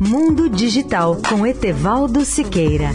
Mundo Digital com Etevaldo Siqueira.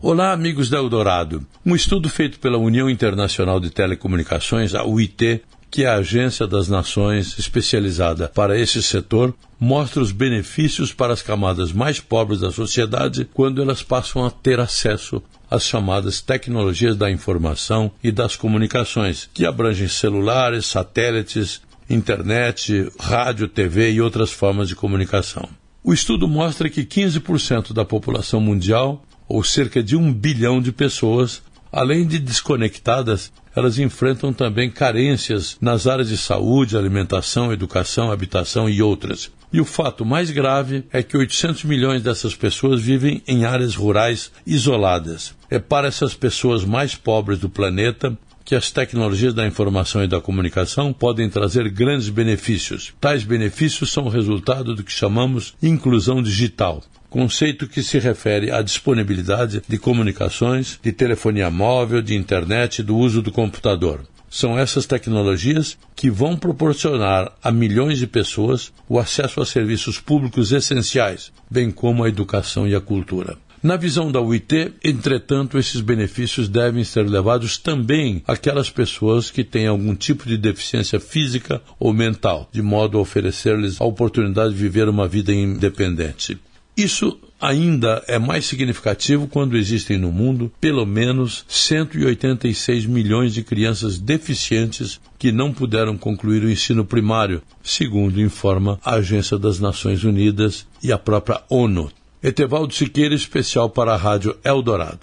Olá, amigos da Eldorado. Um estudo feito pela União Internacional de Telecomunicações, a UIT, que a agência das nações especializada para esse setor, mostra os benefícios para as camadas mais pobres da sociedade quando elas passam a ter acesso às chamadas tecnologias da informação e das comunicações, que abrangem celulares, satélites, internet, rádio, TV e outras formas de comunicação. O estudo mostra que 15% da população mundial, ou cerca de um bilhão de pessoas, além de desconectadas, elas enfrentam também carências nas áreas de saúde, alimentação, educação, habitação e outras. E o fato mais grave é que 800 milhões dessas pessoas vivem em áreas rurais isoladas. É para essas pessoas mais pobres do planeta que as tecnologias da informação e da comunicação podem trazer grandes benefícios. Tais benefícios são resultado do que chamamos inclusão digital conceito que se refere à disponibilidade de comunicações, de telefonia móvel, de internet do uso do computador. São essas tecnologias que vão proporcionar a milhões de pessoas o acesso a serviços públicos essenciais, bem como a educação e a cultura. Na visão da UIT, entretanto, esses benefícios devem ser levados também àquelas pessoas que têm algum tipo de deficiência física ou mental, de modo a oferecer-lhes a oportunidade de viver uma vida independente. Isso ainda é mais significativo quando existem no mundo pelo menos 186 milhões de crianças deficientes que não puderam concluir o ensino primário, segundo informa a Agência das Nações Unidas e a própria ONU. Etevaldo Siqueira, especial para a Rádio Eldorado.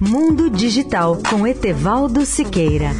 Mundo Digital com Etevaldo Siqueira.